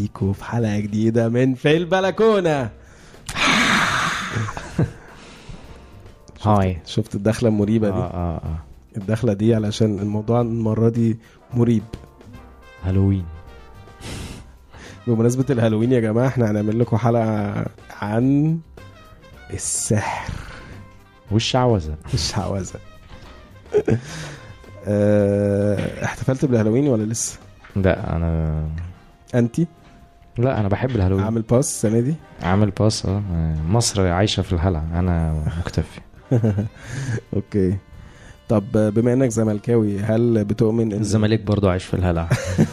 بيكم في حلقة جديدة من في البلكونة. هاي. شفت الدخلة المريبة آه دي؟ آه آه الدخلة دي علشان الموضوع المرة دي مريب. هالوين. بمناسبة الهالوين يا جماعة إحنا هنعمل لكم حلقة عن السحر. والشعوذه الشعوذه آه، احتفلت بالهالوين ولا لسه؟ لا أنا أنتي؟ لا أنا بحب الهالوين. عامل pass السنة دي؟ عامل pass آه. مصر عايشة في الهلع أنا مكتفي. okay. طب بما إنك زملكاوي هل بتؤمن إن الزمالك برضو عايش في الهلع؟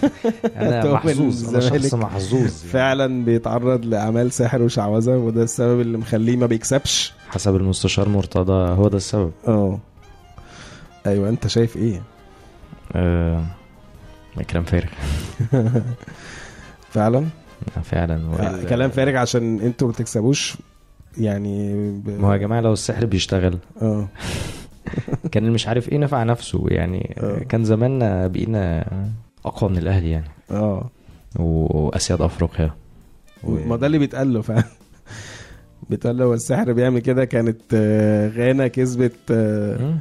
أنا محظوظ أنا شخص محظوظ يعني. فعلا بيتعرض لأعمال سحر وشعوذة وده السبب اللي مخليه ما بيكسبش؟ حسب المستشار مرتضى هو ده السبب. آه أيوه أنت شايف إيه؟ آه كلام فارغ. فعلا؟ فعلا. وال- كلام فارغ عشان أنتوا ما بتكسبوش يعني ب... ما هو يا جماعة لو السحر بيشتغل. آه. كان اللي مش عارف إيه نفع نفسه. يعني آه. كان زماننا بقينا أقوى من الأهلي يعني. آه. وأسياد أفريقيا. و- ما ده اللي بيتقال له فعلا. بيتقال له هو السحر بيعمل كده. كانت آه، غانا كسبت آه،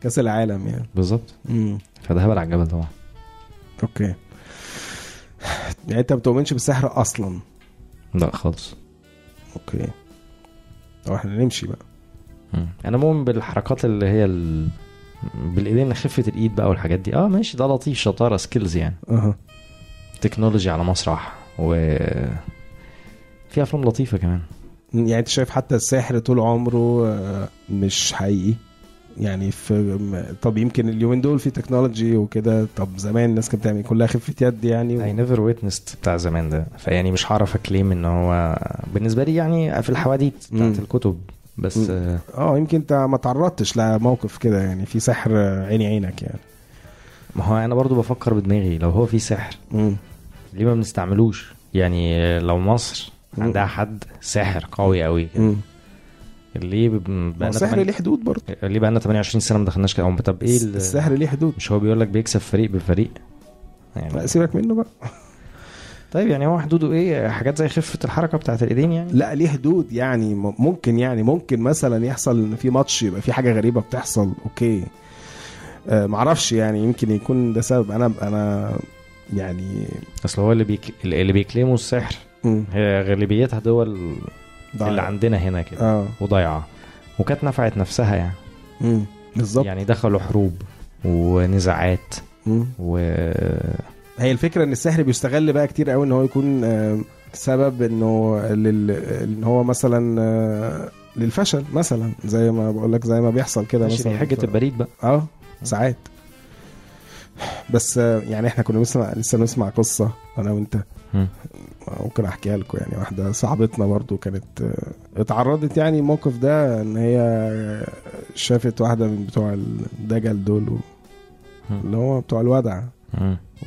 كأس العالم يعني. بالظبط. فده هبل على الجبل طبعا. okay. يعني انت ما بتؤمنش بالسحر أصلا. لا خالص. okay. طب إحنا نمشي بقى. مم. أنا مؤمن بالحركات اللي هي ال... بالايدين خفة الايد بقى والحاجات دي. آه ماشي ده لطيف شطارة skills يعني. أها. technology على مسرح و في افلام لطيفة كمان. يعني انت شايف حتى السحر طول عمره آه، مش حقيقي؟ يعني في طب يمكن اليومين دول في technology وكده طب زمان الناس كانت بتعمل كلها خفه يد يعني I never witnessed بتاع زمان ده فيعني مش هعرف أ claim إن هو بالنسبة لي يعني في الحواديت بتاعت. الكتب بس. آه، آه يمكن أنت ما تعرضتش لموقف كده يعني في سحر عيني عينك يعني ما هو أنا برضو بفكر بدماغي لو هو في سحر مم. ليه ما بنستعملوش يعني لو مصر. عندها حد ساحر قوي قوي. ليه ب- ما هو بقالنا السحر ليه حدود برضه. ليه بقالنا 28 سنة ما دخلناش كده طب إيه ال- السحر ليه حدود؟ مش هو بيقول لك بيكسب فريق بفريق لا يعني سيبك منه بقى. طيب يعني هو حدوده إيه؟ حاجات زي خفة الحركة بتاعت الإيدين يعني؟ لا ليه حدود يعني؟ ممكن يعني ممكن مثلا يحصل إن في ماتش يبقى في حاجة غريبة بتحصل. أوكي. آه معرفش يعني يمكن يكون ده سبب. أنا أنا يعني أصل هو اللي بيك... اللي بيكلموا السحر. هي غالبيتها دول ضايع. اللي عندنا هنا كده. آه. وضايعة. وكانت نفعت نفسها يعني. بالظبط. يعني دخلوا حروب ونزاعات مم. و هي الفكرة إن السحر بيستغل بقى كتير قوي إن هو يكون آه سبب إنه لل... إن هو مثلا آه للفشل مثلا زي ما بقول لك زي ما بيحصل كده مثلا. دي حاجة ف- البريد بقى. آه ساعات. بس آه، يعني إحنا كنا بنسمع لسه بنسمع قصة أنا وأنت. ممكن أحكيها لكم. يعني واحدة صاحبتنا برضو كانت اتعرضت يعني الموقف ده إن هي شافت واحدة من بتوع الدجل دول و-. اللي هو بتوع الودع.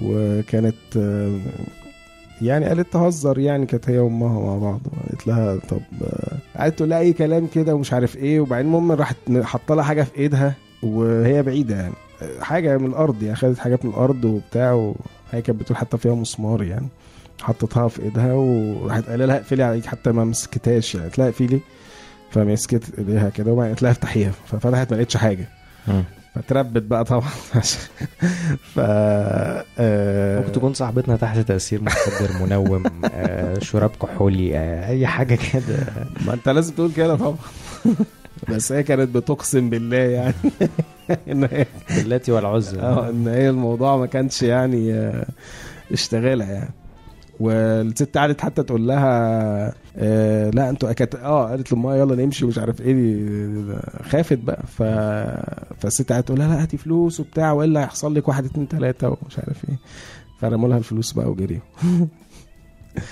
وكانت يعني قالت تهزر يعني كانت هي وأمها مع بعض. قالت لها طب تقول لها أي كلام كده ومش عارف إيه. وبعدين المهم راحت حاطة لها حاجة في إيدها وهي بعيدة يعني. حاجة من الأرض يعني خدت حاجات من الأرض وبتاع وهي كانت بتقول حتى فيها مسمار يعني. حطتها في إيدها وراحت قايلة لها اقفلي عليك حتى ما مسكتهاش يعني. قالت لها اقفلي. فمسكت إيديها كده وبعدين قالت لها افتحيها. ففتحت ما لقيتش حاجة. فتربت بقى طبعا. ف آه، ممكن تكون صاحبتنا تحت تأثير مخدر منوم آه، شراب كحولي آه، أي حاجة كده. ما أنت لازم تقول كده طبعا. بس هي كانت بتقسم بالله يعني. إن هي اللاتي والعزى. آه إن هي الموضوع ما كانش يعني اشتغالها يعني. والست قعدت حتى تقول لها آه لا أنتوا كانت آه قالت لأمها يلا نمشي ومش عارف إيه دي- خافت بقى. ف فالست قعدت تقول لها لا هاتي فلوس وبتاع والا هيحصل لك؟ واحد اتنين تلاتة ومش عارف إيه. فرموا لها الفلوس بقى وجريوا.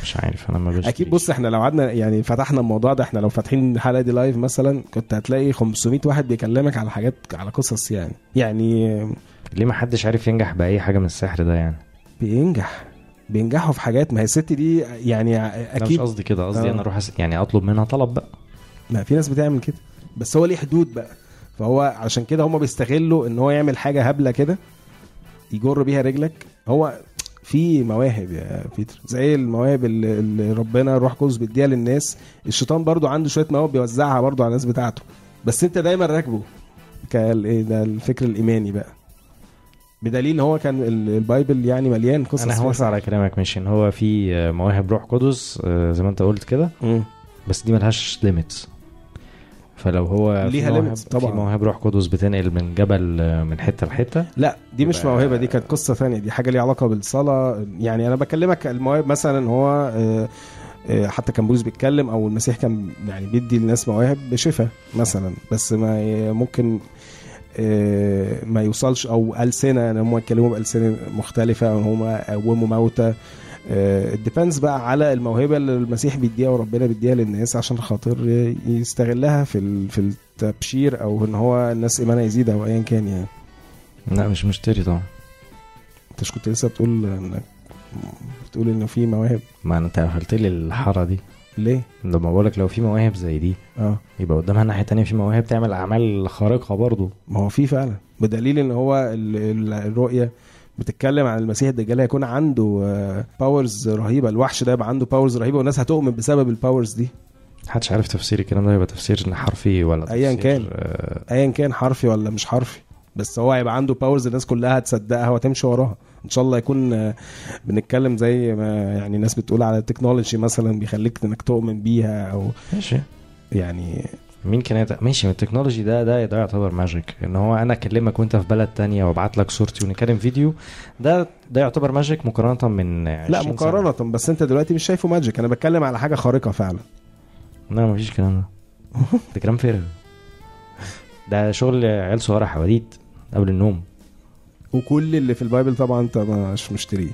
مش عارف أنا ما بشتريش. أكيد بص إحنا لو قعدنا يعني فتحنا الموضوع ده إحنا لو فاتحين الحلقة دي لايف مثلا كنت هتلاقي 500 واحد بيكلمك على حاجات على قصص يعني. يعني ليه ما حدش عارف ينجح بأي حاجة من السحر ده يعني؟ بينجح. بينجحوا في حاجات ما هي الست دي يعني أنا مش أكيد قصدي كده قصدي آه. أنا أروح أس... يعني أطلب منها طلب بقى. ما في ناس بتعمل كده بس هو ليه حدود بقى؟ فهو عشان كده هم بيستغلوا إن هو يعمل حاجة هبلة كده يجر بيها رجلك. هو في مواهب يا بيتر زي المواهب اللي, ربنا روح قدس بيديها للناس. الشيطان برضو عنده شوية مواهب بيوزعها برضو على الناس بتاعته بس أنت دايما راكبه. كال إيه ده؟ الفكر الإيماني بقى. بدليل إن هو كان ال- ال Bible يعني مليان قصص أنا هوصل على كلامك ماشي إن هو في آه، مواهب روح قدس آه، زي ما أنت قلت كده. بس دي ملهاش limits فلو هو ليها limits طبعا. في مواهب روح قدس بتنقل من جبل آه، من حتة لحتة لا دي مش موهبة دي كانت قصة ثانية دي حاجة ليها علاقة بالصلاة يعني أنا بكلمك المواهب مثلا هو حتى كان بولس بيتكلم أو المسيح كان يعني بيدي للناس مواهب بشفاء مثلا بس ما ممكن ما يوصلش أو ألسنة ان هم يتكلموا بألسنة مختلفة أو هم يقوموا موتى. ديبندز بقى على الموهبة اللي المسيح بيديها وربنا بيديها للناس عشان خاطر يستغلها في في التبشير أو إن هو الناس إيمانها يزيد أو ايا كان يعني. لا مش مشتري طبعا. أنت مش كنت لسه بتقول إنك بتقول إنه في مواهب؟ ما انت قلت لي الحتة دي. ليه؟ لما بقولك لو في مواهب زي دي. آه. يبقى قدامها ناحيه تانية في مواهب تعمل أعمال خارقة برضو ما هو في فعلا. بدليل إن هو ال- ال- الرؤية بتتكلم عن المسيح الدجال هيكون عنده powers رهيبة. الوحش ده يبقى عنده powers رهيبة والناس هتؤمن بسبب ال powers دي. محدش عارف تفسير الكلام ده يبقى تفسير حرفي ولا تفسير كان. آه، ايا كان حرفي ولا مش حرفي. بس هو هيبقى عنده powers الناس كلها هتصدقها وتمشي وراها. إن شاء الله يكون آه، بنتكلم زي ما يعني الناس بتقول على ال technology مثلا بيخليك إنك تؤمن بيها أو ماشي. يعني مين كان يت... ماشي ال technology ده ده ده يعتبر magic إن هو أنا أكلمك وأنت في بلد تانية وأبعت لك صورتي ونتكلم فيديو ده ده يعتبر magic مقارنة من 20 لا سنة. مقارنة بس أنت دلوقتي مش شايفه magic أنا بتكلم على حاجة خارقة فعلا. لا مفيش الكلام ده. ده كلام فارغ. ده شغل عيال صغيرة حواديت قبل النوم. وكل اللي في ال Bible طبعا أنت مش مشتريه.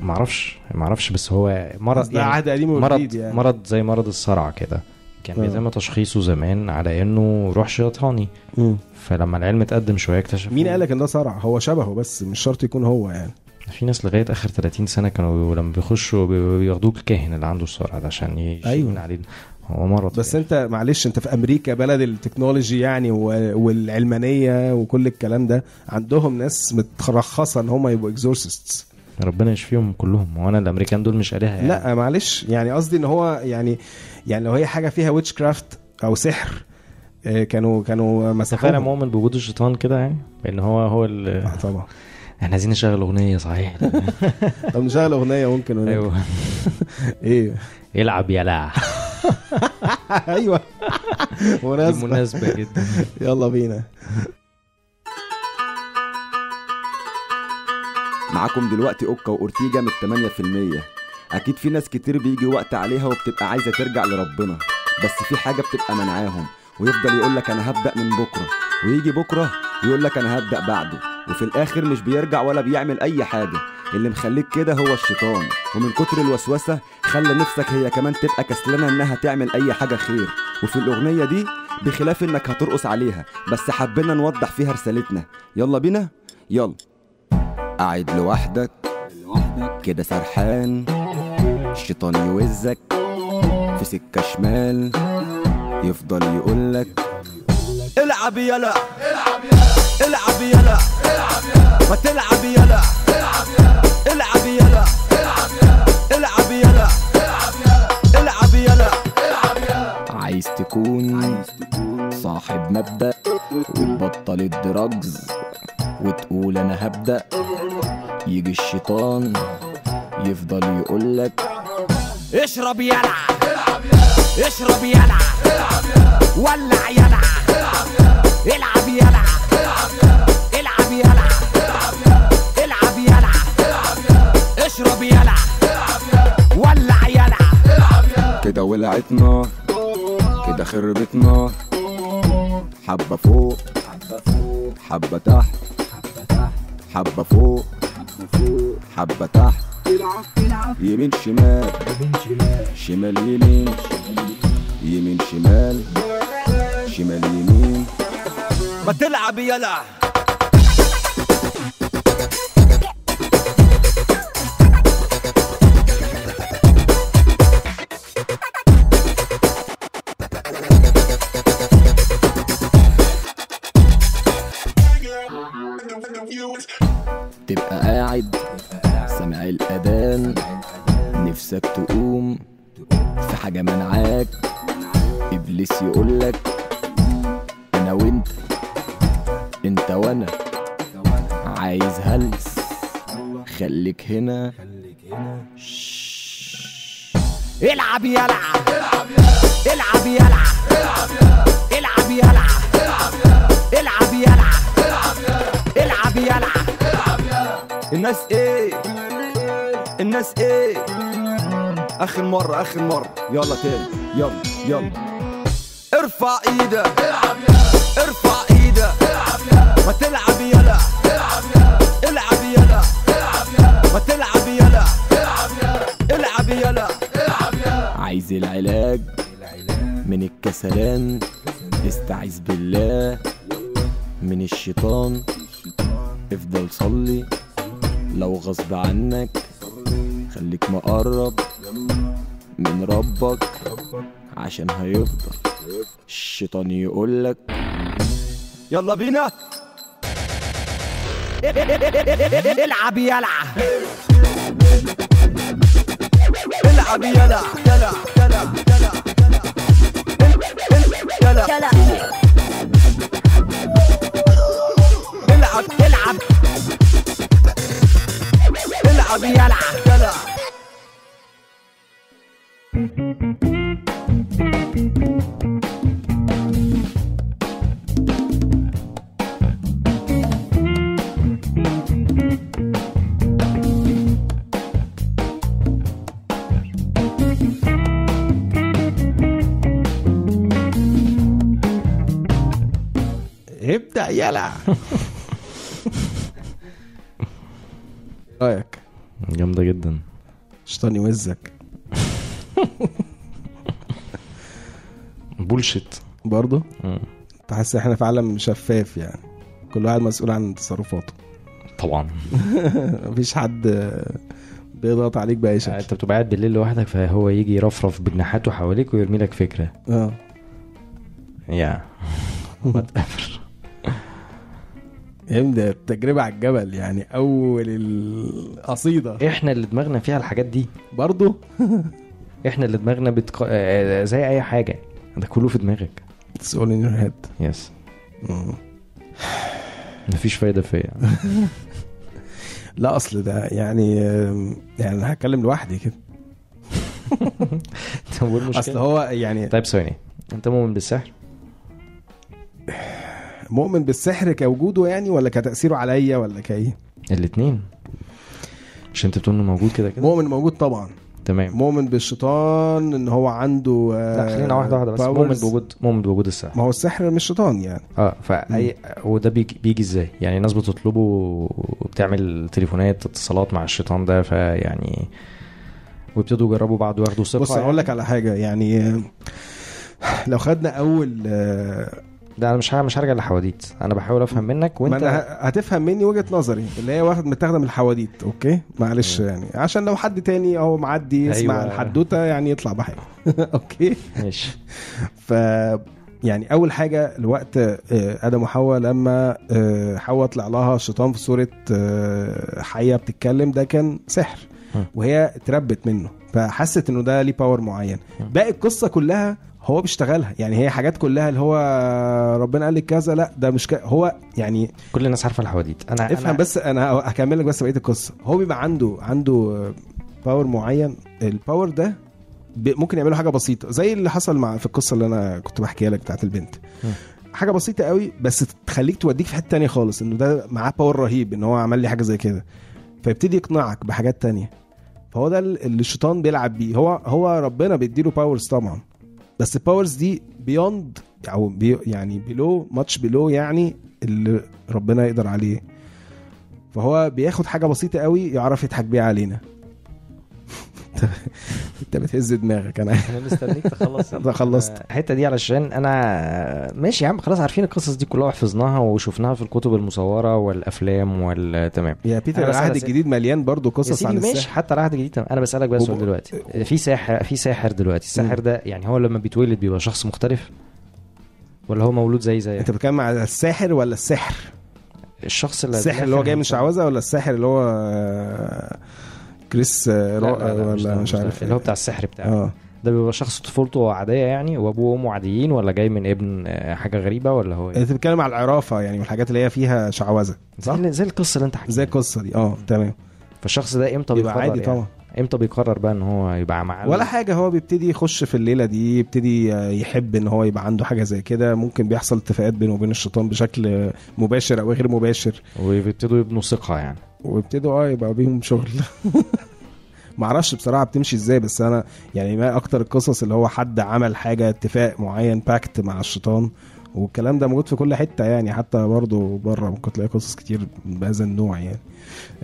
معرفش معرفش بس هو مرض ده عهد قديم مرض يعني. مرض زي مرض الصرع كده. كان آه. بيتم تشخيصه زمان على إنه روح شيطاني مم. فلما العلم اتقدم شوية اكتشفوا مين قالك إن ده صرع؟ هو شبهه بس مش شرط يكون هو يعني. في ناس لغاية آخر 30 سنة كانوا لما بيخشوا بي- بياخدوه الكاهن اللي عنده الصرع ده عشان يشيل أيوة. عليه. هو مرض بس انت معلش انت في أمريكا بلد ال technology يعني والعلمانية وكل الكلام ده عندهم ناس مترخصة إن هم يبقوا exorcists ربنا يشفيهم كلهم. وأنا الأمريكان دول مش آلهة يعني. لا معلش يعني قصدي إن هو يعني يعني لو هي حاجة فيها witchcraft أو سحر آه، كانوا كانوا انت فعلا مسحوهم مؤمن بوجود الشيطان كده يعني؟ ان هو هو ال... آه، طبعا. إحنا عايزين نشغل أغنية صحيح. طب نشغل أغنية ممكن أيوه. إيه؟ العب يلا أيوه. مناسبة. مناسبة جدا. يلا بينا. معاكم دلوقتي أوكا وأورتيجا من 8% أكيد في ناس كتير بيجي وقت عليها وبتبقى عايزة ترجع لربنا. بس في حاجة بتبقى منعاهم ويفضل يقول لك أنا هبدأ من بكرة ويجي بكرة يقول لك أنا هبدأ بعده. وفي الآخر مش بيرجع ولا بيعمل أي حاجة. اللي مخليك كده هو الشيطان. ومن كتر الوسوسة خلى نفسك هي كمان تبقى كسلانة إنها تعمل أي حاجة خير. وفي الأغنية دي بخلاف إنك هترقص عليها بس حبينا نوضح فيها رسالتنا. يلا بينا؟ يلا. قاعد لوحدك كده سرحان. الشيطان يوزك في سكة شمال. يفضل يقولك العب يلا. العب يلا ما تلعب يلا. العب يلا. العب يلا. العب يلا. عايز تكون صاحب مبدأ وتبطل الدراجز وتقول أنا هبدأ. يجي الشيطان يفضل يقولك اشرب يلا. اشرب يلا. ولع يلا العب يلا. العب يلا. العب يلا اشرب يلا ولع يلا كده ولعت نار كده خربت نار حبة فوق حبة تحت حبة فوق حبة تحت. يمين شمال شمال يمين يمين شمال شمال يمين. ما تلعب يلا. تبقى قاعد سامع الأذان نفسك تقوم في حاجة منعاك إبليس يقولك أنا وأنت. انت وأنا عايز هلس. خليك هنا. العب يلعب العب يلعب العب يلعب العب يلعب العب يلعب الناس إيه؟ الناس إيه؟ اخر مرة اخر مرة. يلا تاني. يلا يلا. ارفع إيدك. ارفع إيدك ما تلعب يلا. العب يلا. ما تلعب يلا. العب يلا. عايز العلاج من الكسلان استعيذ بالله من الشيطان. افضل صلي لو غصب عنك. خليك مقرب من ربك عشان هيفضل. الشيطان يقولك يلا بينا. العب يلعب العب يلا يلا يلا يلا يلا يلا. العب العب. يلا. ابدأ يلا. رأيك؟ جامدة جدا. شيطان يوزك بولشيت برضه انت حاسس إحنا في عالم شفاف يعني. كل واحد مسؤول عن تصرفاته. طبعا. مفيش حد بيضغط عليك بأي شكل. انت بتبقى قاعد بالليل لوحدك فهو يجي يرفرف بجناحاته حواليك ويرمي لك فكرة. آه. يا whatever. يبدأ التجربة على الجبل يعني أول القصيدة إحنا اللي دماغنا فيها الحاجات دي. برضه إحنا اللي دماغنا بتق... آه، زي أي حاجة. ده كله في دماغك. It's all in your head. يس مم. مفيش فايدة فيا. لا أصل ده يعني يعني أنا هتكلم لوحدي كده. طب المشكلة هو يعني طيب ثواني. أنت مؤمن بالسحر؟ مؤمن بالسحر كوجوده يعني ولا كتأثيره عليا ولا كإيه؟ الاثنين مش أنت بتقول إنه موجود كده كده؟ مؤمن موجود طبعا. تمام. مؤمن بالشيطان إن هو عنده لا خلينا واحدة واحدة بس. مؤمن بوجود مؤمن بوجود السحر. ما هو السحر مش شيطان يعني. آه فاي وده بيجي, بيجي إزاي؟ يعني الناس بتطلبه وبتعمل تليفونات اتصالات مع الشيطان ده فيعني ويبتدوا يجربوا بعض وياخدوا ثقة بص أنا أقول لك على حاجة. يعني آه، لو خدنا أول آه، ده أنا مش مش هرجع لحواديت أنا بحاول أفهم منك ما وانت أنا ه- هتفهم مني وجهة نظري اللي هي واخد متاخده من الحواديت أوكي؟ معلش يعني عشان لو حد تاني أهو معدي يسمع أيوة. الحدوتة يعني يطلع بحاجة. أوكي؟ ماشي. ف يعني أول حاجة الوقت آه، آدم وحواء لما آه، حواء طلع لها الشيطان في صورة آه، حية بتتكلم ده كان سحر. وهي اتربت منه فحست إنه ده ليه power معين. باقي القصة كلها هو بيشتغلها. يعني هي حاجات كلها اللي هو ربنا قال لك كذا لا ده مش ك... هو يعني كل الناس عارفة الحواديت. أنا افهم أنا بس أنا هكمل لك بس بقية القصة. هو بيبقى عنده عنده power معين. ال power ده ممكن يعملوا حاجة بسيطة زي اللي حصل مع في القصة اللي أنا كنت بحكيها لك بتاعت البنت. م. حاجة بسيطة قوي بس تخليك توديك في حتة تانية خالص انه ده معاه power رهيب إن هو عمل لي حاجة زي كده. فيبتدي يقنعك بحاجات تانية. فهو ده اللي الشيطان بيلعب بيه. هو هو ربنا بيديله powers طبعا. بس ال powers دي beyond أو be يعني below much below يعني اللي ربنا يقدر عليه. فهو بياخد حاجة بسيطة قوي يعرف يضحك بيها علينا. انت بتهز دماغك أنا. أنا مستنيك تخلص. أنا خلصت. الحتة دي علشان أنا ماشي يا عم خلاص عارفين القصص دي كلها وحفظناها وشفناها في الكتب المصورة والأفلام والتمام يا بيتر العهد الجديد مليان برضو قصص عن سيدي ماشي السحر. حتى العهد الجديد. أنا بسألك بقى سؤال دلوقتي. في ساحر في ساحر دلوقتي. الساحر ده يعني هو لما بيتولد بيبقى شخص مختلف؟ ولا هو مولود زي زي أنت بتتكلم على الساحر ولا السحر؟ الشخص اللي السحر اللي هو جاي من شعوذة ولا الساحر اللي هو كريس آه، مش ولا مش ده. عارف اللي هو بتاع السحر بتاعه. آه. ده بيبقى شخص طفولته عادية يعني وأبوه وأمه عاديين ولا جاي من ابن آه، حاجة غريبة ولا هو إيه؟ أنت بتتكلم على العرافة يعني والحاجات اللي هي فيها شعوذة زي, ال- زي القصة اللي أنت حكيتها. زي القصة دي. آه تمام. فالشخص ده إمتى يبقى بيقرر عادي يعني؟ طبعا. إمتى بيقرر بقى إن هو يبقى معاه ولا حاجة هو بيبتدي يخش في الليلة دي يبتدي يحب إن هو يبقى عنده حاجة زي كده. ممكن بيحصل اتفاقات بينه وبين الشيطان بشكل مباشر أو غير مباشر. ويبتدوا يبنوا ثقة يعني. ويبتدوا آه يبقى بيهم شغل. معرفش بصراحة بتمشي إزاي بس أنا يعني ما أكتر القصص اللي هو حد عمل حاجة اتفاق معين باكت مع الشيطان والكلام ده موجود في كل حتة يعني حتى برضه بره ممكن تلاقي قصص كتير بهذا النوع يعني.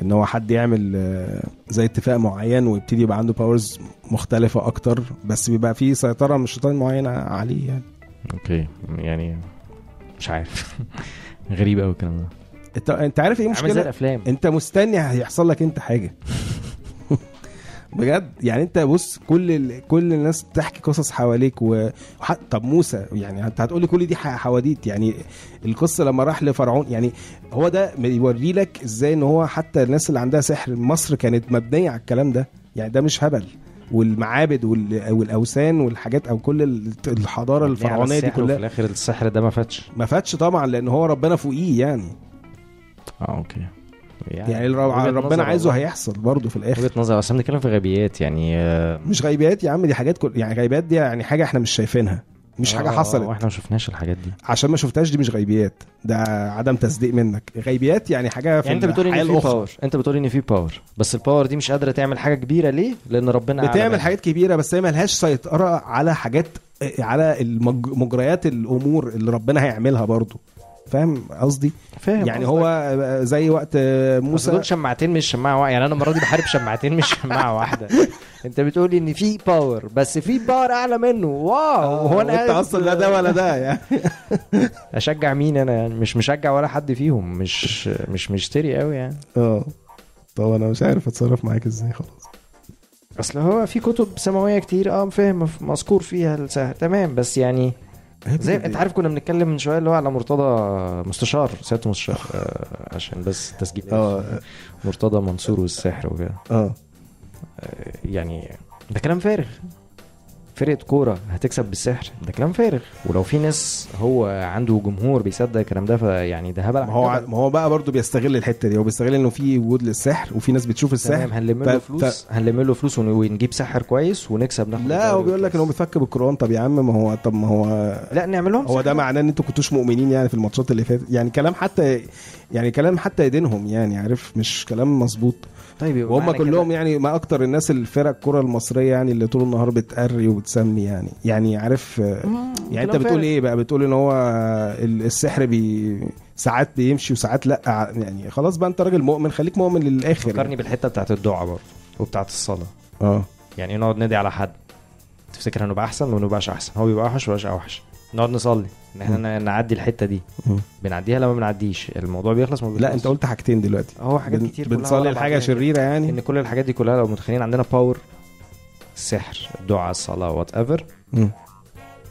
إن هو حد يعمل آه، زي اتفاق معين ويبتدي يبقى عنده powers مختلفة أكتر بس بيبقى فيه سيطرة من الشيطان معينة عليه يعني. أوكي يعني مش عارف. غريب قوي الكلام ده. انت انت عارف إيه عامل زي المشكلة الأفلام. انت مستني هيحصل لك انت حاجة. بجد؟ يعني انت بص كل ال... كل الناس تحكي قصص حواليك و... وح... طب موسى يعني انت هتقولي كل دي حواديت يعني القصة لما راح لفرعون يعني هو ده بيوري لك إزاي ان هو حتى الناس اللي عندها سحر مصر كانت مبنية على الكلام ده. يعني ده مش هبل. والمعابد وال... والأوثان والحاجات أو كل ال- الحضارة الفرعونية دي كلها. الآخر السحر ده ما فاتش. ما فاتش طبعا لأن هو ربنا فوقيه يعني. آه أوكي يعني الر- وجهة ربنا نظر عايزه. هيحصل برضه في الآخر وجهة نظر بس إحنا بنتكلم في غيبيات يعني آه، مش غيبيات يا عم دي حاجات كل... يعني غيبيات دي يعني حاجة إحنا مش شايفينها مش حاجة آه، حصلت وإحنا ما شفناش الحاجات دي عشان ما شفتهاش دي مش غيبيات ده عدم تصديق منك غيبيات يعني حاجة في يعني أنت بتقول إن في. power أنت بتقول إن في power بس ال power دي مش قادرة تعمل حاجة كبيرة ليه لأن ربنا بتعمل. حاجات كبيرة بس هي ملهاش سيطرة على حاجات على. مجريات الأمور اللي ربنا هيعملها برضه فاهم قصدي؟ فاهم يعني. هو زي وقت موسى دول شماعتين مش شماعة واحدة. يعني أنا المرة دي بحارب شماعتين مش شماعة واحدة. أنت بتقولي إن في power بس في power أعلى منه. wow. هو أنا انت أصلا لا ده ولا ده يعني. أشجع مين أنا؟ يعني مش مشجع ولا حد فيهم. مش مش مشتري قوي يعني. آه. طب أنا مش عارف أتصرف معاك إزاي خلاص. أصل هو في كتب سماوية كتير آه فاهم مذكور فيها السحر تمام بس يعني زي انت عارف كنا بنتكلم من شوية اللي هو على مرتضى مستشار سيادة المستشار آه، عشان بس تسجيل آه. مرتضى منصور والسحر وكده. آه. يعني ده كلام فارغ. فرقة كورة هتكسب بالسحر؟ ده كلام فارغ. ولو في ناس هو عنده جمهور بيصدق الكلام ده فيعني ده هبل ما هو ما هو بقى برضه بيستغل الحتة دي. هو بيستغل إنه في وجود للسحر وفي ناس بتشوف السحر. هنلم ف- له ف- فلوس هنلم له فلوس ون- ونجيب سحر كويس ونكسب ناخد لا هو بيقول لك إن هو. بيفك بالقرآن. طب يا عم ما هو طب ما هو لا نعمل لهم هو ده. معناه إن أنتوا كنتوش مؤمنين يعني في الماتشات اللي فاتت. يعني كلام حتى يعني كلام حتى يدينهم يعني عارف؟ مش كلام مظبوط. طيب وهم معنى كده- كلهم يعني ما أكتر الناس الفرق الكرة المصرية يعني اللي طول النهار بتقري وبتسمي يعني. يعني عارف يعني أنت بتقول. إيه بقى؟ بتقول إن هو ال- السحر بي ساعات بيمشي وساعات لأ يعني خلاص بقى أنت راجل مؤمن خليك مؤمن للآخر فكرني يعني. بالحتة بتاعت الدعاء برضه وبتاعت الصلاة. آه. يعني نقعد ندعي على حد تفتكر هنبقى أحسن ولا نبقاش أحسن؟ هو بيبقى أوحش ولا أوحش. نقعد نصلي. إن إحنا نعدي الحتة دي. بنعديها لما بنعديش. الموضوع بيخلص ما لا أنت قلت حاجتين دلوقتي. هو حاجات بن- كتير بنصلي لحاجه. شريرة يعني. إن كل الحاجات دي كلها لو متخيلين عندنا power السحر الدعاء الصلاه whatever.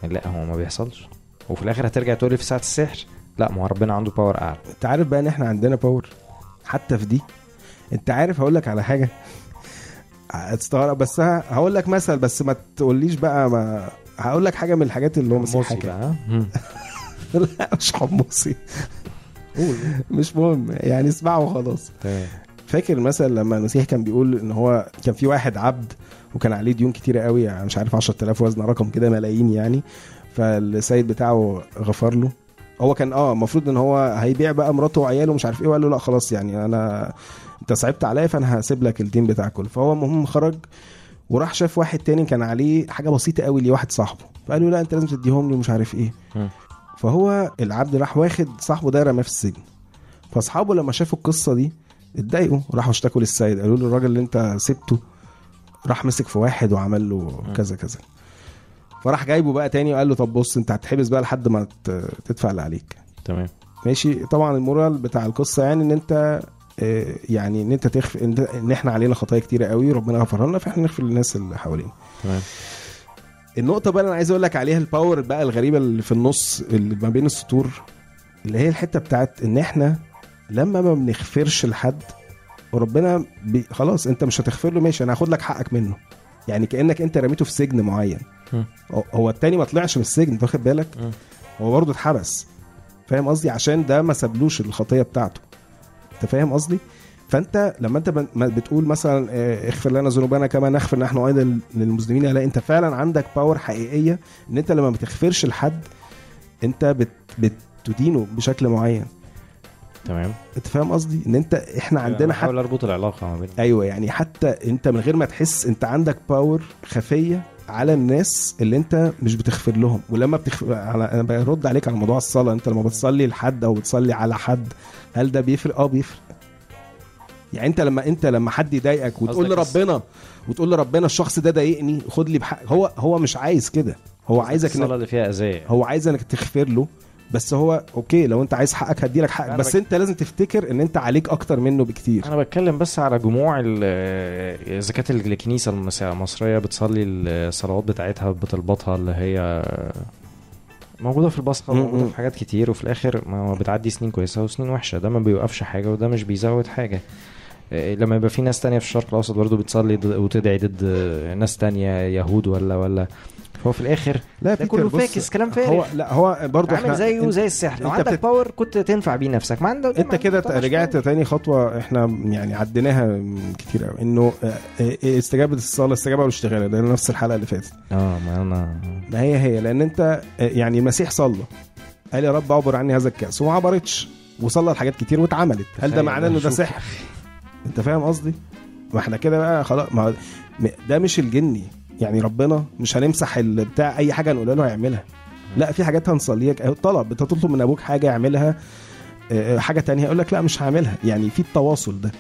لا هو ما بيحصلش. وفي الآخر هترجع تقولي في ساعة السحر؟ لا ما هو ربنا عنده power أعلى. أنت عارف بقى إن إحنا عندنا power حتى في دي. أنت عارف هقول لك على حاجة. هتستغرب بس هقول لك مثل بس ما تقوليش بقى ما هقول لك حاجة من الحاجات اللي هو؟ مم. لا مش حمصي مش مهم يعني اسمعه خلاص تمام. فاكر مثلا لما المسيح كان بيقول إن هو كان في واحد عبد وكان عليه ديون كتيرة قوي يعني مش عارف 10000 وزن رقم كده ملايين يعني فالسيد بتاعه غفر له. هو كان آه المفروض إن هو هيبيع بقى مراته وعياله مش عارف إيه وقال له لا خلاص يعني أنا أنت صعبت عليا فأنا هسيب لك الدين بتاعك كله. فهو المهم خرج وراح شاف واحد تاني كان عليه حاجة بسيطة قوي لواحد صاحبه. فقال له لا انت لازم تديهم لي ومش عارف إيه. فهو العبد راح واخد صاحبه ده رماه في السجن. فاصحابه لما شافوا القصة دي اتضايقوا راحوا اشتكوا للسيد. قالوا له الراجل اللي انت سبته راح مسك في واحد وعمل له كذا كذا. فراح جايبه بقى تاني وقال له طب بص انت هتحبس بقى لحد ما تدفع اللي عليك. تمام. ماشي؟ طبعا المورال بتاع القصة يعني إن أنت يعني إن أنت تخفي إن إحنا علينا خطايا كتيرة قوي ربنا غفرها لنا فإحنا نغفر للناس اللي حوالينا. تمام. النقطة بقى اللي أنا عايز أقول لك عليها ال power بقى الغريبة اللي في النص اللي ما بين السطور اللي هي الحتة بتاعت إن إحنا لما ما بنغفرش لحد وربنا بي خلاص أنت مش هتغفر له ماشي أنا هاخد لك حقك منه. يعني كأنك أنت رميته في سجن معين. مم. هو- التاني ما طلعش من السجن واخد بالك؟ مم. هو برضه اتحبس. فاهم قصدي؟ عشان ده ما سابلوش الخطية بتاعته. انت فاهم قصدي؟ فانت لما انت بتقول مثلا آه، اغفر لنا ذنوبنا كما نغفر نحن أيضا للمذنبين. لا انت فعلا عندك power حقيقية إن انت لما بتغفرش لحد انت بت بتدينه بشكل معين. تمام. انت فاهم قصدي؟ إن انت إحنا عندنا حتى بحاول أربط العلاقة ما بين أيوه يعني حتى انت من غير ما تحس انت عندك power خفية على الناس اللي انت مش بتغفر لهم. ولما بتغفر على أنا برد عليك على موضوع الصلاة. انت لما بتصلي لحد أو بتصلي على حد هل ده بيفرق؟ آه بيفرق. يعني انت لما انت لما حد يضايقك وتقول لربنا وتقول لربنا الشخص ده ضايقني خد لي بحق هو هو مش عايز كده. هو عايزك الصلاة اللي فيها أذية. هو عايز انك تغفر له. بس هو أوكي لو أنت عايز حقك هديلك حقك بس بك- أنت لازم تفتكر إن أنت عليك أكتر منه بكتير. أنا بتكلم بس على جموع كانت الكنيسه المصرية بتصلي الصلوات بتاعتها بطلباتها اللي هي موجودة في البصخه موجودة. في حاجات كتير وفي الآخر ما بتعدي سنين كويسة وسنين وحشة. ده ما بيوقفش حاجة وده مش بيزود حاجة. إيه، لما يبقى في ناس تانية في الشرق الأوسط برضه بتصلي وتدعي ضد ناس تانية يهود ولا ولا هو في الآخر لا ده كله فاكس كلام فارغ. هو لا هو برضه عامل زيه زي السحر. لو عندك بتت- power كنت تنفع بيه نفسك. ما عندك انت كده رجعت تاني خطوة إحنا يعني عديناها كتير قوي. انه آه، آه، استجابة الصلاة استجابة والاشتغال. ده نفس الحلقة اللي فاتت. آه ما أنا ما هي هي لأن أنت آه، يعني المسيح صلى. قال يا رب اعبر عني هذا الكأس. وما عبرتش. وصلى لحاجات كتير واتعملت. هل ده تخيل معناه إنه ده. سحر؟ أنت فاهم قصدي؟ ما إحنا كده بقى خلاص ما ده مش الجني. يعني ربنا مش هنمسح ال- بتاع أي حاجة نقول له هيعملها. لا في حاجات هنصليك. طلب أنت تطلب من أبوك حاجة يعملها آه، حاجة تانية يقول لك لا مش هعملها. يعني في التواصل ده.